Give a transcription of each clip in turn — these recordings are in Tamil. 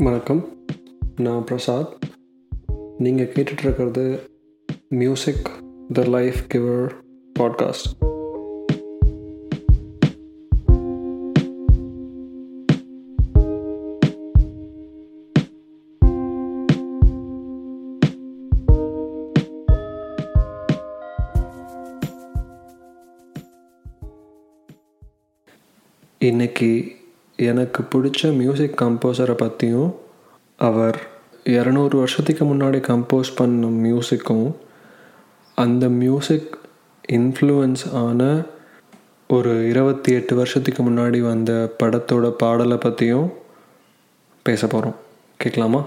வணக்கம் நான் பிரசாத் நீங்கள் கேட்டுட்ருக்கிறது music the life giver podcast இன்னைக்கு எனக்கு பிடிச்ச மியூசிக் கம்போசரை பற்றியும் அவர் இரநூறு வருஷத்துக்கு முன்னாடி கம்போஸ் பண்ண மியூசிக்கும் அந்த மியூசிக் இன்ஃப்ளூயன்ஸ் ஆன ஒரு இருபத்தி எட்டு வருஷத்துக்கு முன்னாடி வந்த படத்தோட பாடலை பற்றியும் பேச போகிறோம் கேட்கலாமா?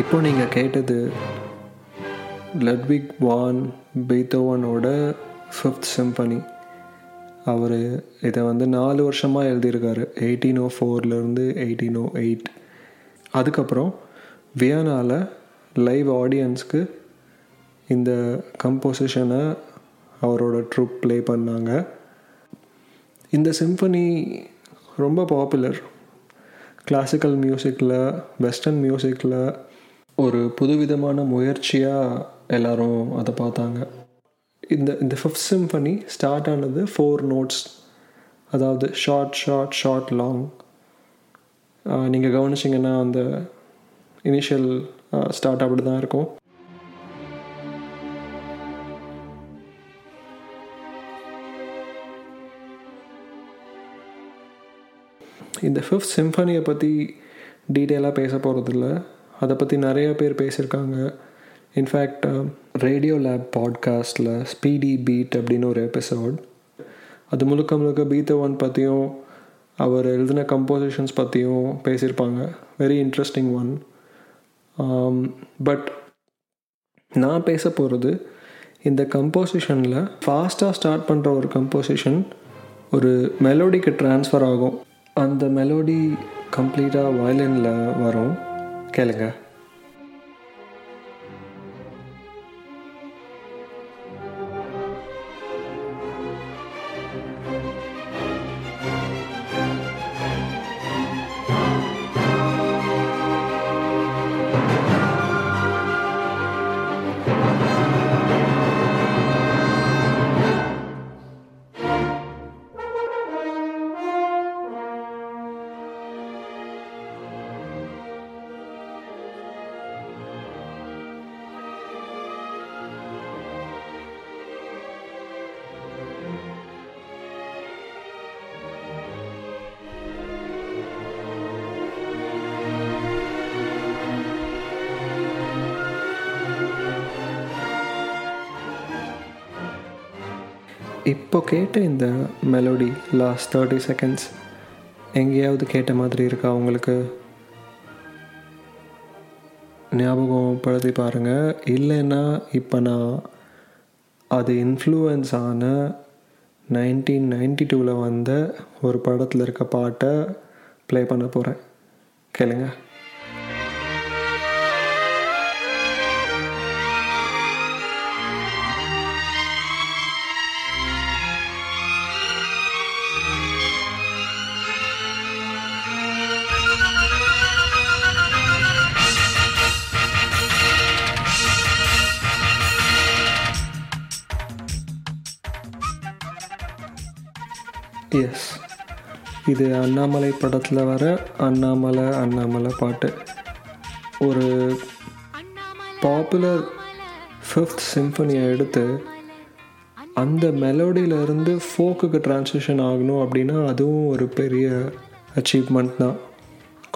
இப்போ நீங்கள் கேட்டது லட்விக் வான் பீத்தோவனோட ஃபிஃப்த் சிம்பனி அவர் இதை வந்து நாலு வருஷமாக எழுதியிருக்காரு. எயிட்டீன் ஓ ஃபோர்லேருந்து எயிட்டீன் ஓ எயிட் அதுக்கப்புறம் வியனாவில் லைவ் ஆடியன்ஸ்க்கு இந்த கம்போசிஷனை அவரோட ட்ரூப் ப்ளே பண்ணாங்க. இந்த சிம்பனி ரொம்ப பாப்புலர் கிளாசிக்கல் மியூசிக்கில் வெஸ்டர்ன் மியூசிக்கில் ஒரு புதுவிதமான முயற்சியாக எல்லாரும் அதை பார்த்தாங்க. இந்த இந்த ஃபிஃப்த் சிம்பனி ஸ்டார்ட் ஆனது ஃபோர் நோட்ஸ் அதாவது ஷார்ட் ஷார்ட் ஷார்ட் லாங் நீங்கள் கவனிச்சிங்கன்னா அந்த இனிஷியல் ஸ்டார்ட் அப்படி தான் இருக்கும். இந்த ஃபிஃப்த் சிம்பனியை பற்றி டீட்டெயிலாக பேச போகிறதில்ல அதை பற்றி நிறைய பேர் பேசியிருக்காங்க இன்ஃபேக்ட் ரேடியோ லேப் பாட்காஸ்டில் ஸ்பீடி பீட் அப்படின்னு ஒரு எபிசோட் அது முழுக்க முழுக்க பீத்த ஒன் பற்றியும் அவர் எழுதின கம்போசிஷன்ஸ் பற்றியும் பேசியிருப்பாங்க வெரி இன்ட்ரெஸ்டிங் ஒன் பட் நான் பேச போகிறது இந்த கம்போசிஷனில் ஃபாஸ்ட்டாக ஸ்டார்ட் பண்ணுற ஒரு கம்போசிஷன் ஒரு மெலோடிக்கு ட்ரான்ஸ்ஃபர் ஆகும். அந்த மெலோடி கம்ப்ளீட்டாக வயலினில் வரும். கேளுங்க. இப்போ கேட்ட இந்த மெலோடி லாஸ்ட் தேர்ட்டி செகண்ட்ஸ் எங்கேயாவது கேட்ட மாதிரி இருக்கா உங்களுக்கு? ஞாபகம் படுத்தி பாருங்கள் இல்லைன்னா இப்போ நான் அது இன்ஃப்ளூயன்ஸ் ஆன நைன்டீன் நைன்டி டூவில் வந்த ஒரு படத்தில் இருக்க பாட்டை ப்ளே பண்ண போகிறேன் கேளுங்க. எஸ் இது அண்ணாமலை படத்தில் வர அண்ணாமலை அண்ணாமலை பாட்டு. ஒரு பாப்புலர் ஃபிஃப்த் சிம்ஃபனியை எடுத்து அந்த மெலோடியிலேருந்து ஃபோக்குக்கு ட்ரான்ஸ்லேஷன் ஆகணும் அப்படின்னா அதுவும் ஒரு பெரிய அச்சீவ்மெண்ட் தான்.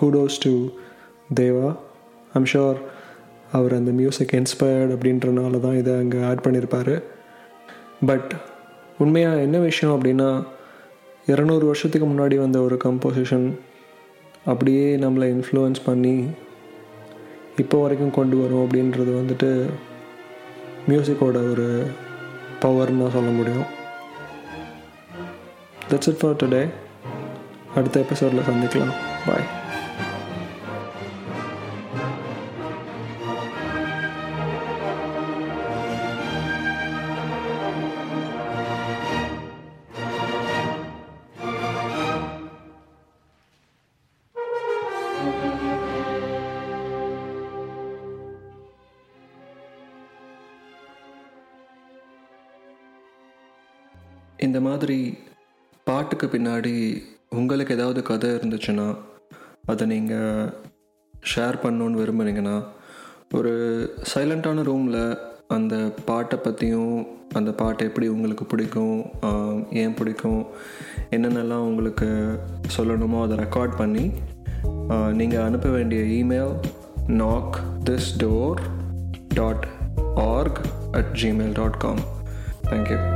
Kudos to Deva I'm sure அவர் அந்த மியூசிக் இன்ஸ்பயர்ட் அப்படின்றனால தான் இதை அங்கே ஆட் பண்ணியிருப்பார் பட் உண்மையாக என்ன விஷயம் அப்படின்னா இரநூறு வருஷத்துக்கு முன்னாடி வந்த ஒரு கம்போசிஷன் அப்படியே நம்மளை இன்ஃப்ளூயன்ஸ் பண்ணி இப்போ வரைக்கும் கொண்டு வரும் அப்படின்றது வந்துட்டு மியூசிக்கோட ஒரு பவர்னு தான் சொல்ல முடியும். தட்ஸ் இட் ஃபார் டுடே அடுத்த எபிசோடில் சந்திக்கலாம். பாய் இந்த மாதிரி பாட்டுக்கு பின்னாடி உங்களுக்கு ஏதாவது கதை இருந்துச்சுன்னா அதை நீங்கள் ஷேர் பண்ணணுன்னு விரும்புனீங்கன்னா ஒரு சைலண்ட்டான ரூமில் அந்த பாட்டை பற்றியும் அந்த பாட்டு எப்படி உங்களுக்கு பிடிக்கும் ஏன் பிடிக்கும் என்னென்னலாம் உங்களுக்கு சொல்லணுமோ அதை ரெக்கார்ட் பண்ணி நீங்கள் அனுப்ப வேண்டிய email knock this door dot org at Gmail dot com thank you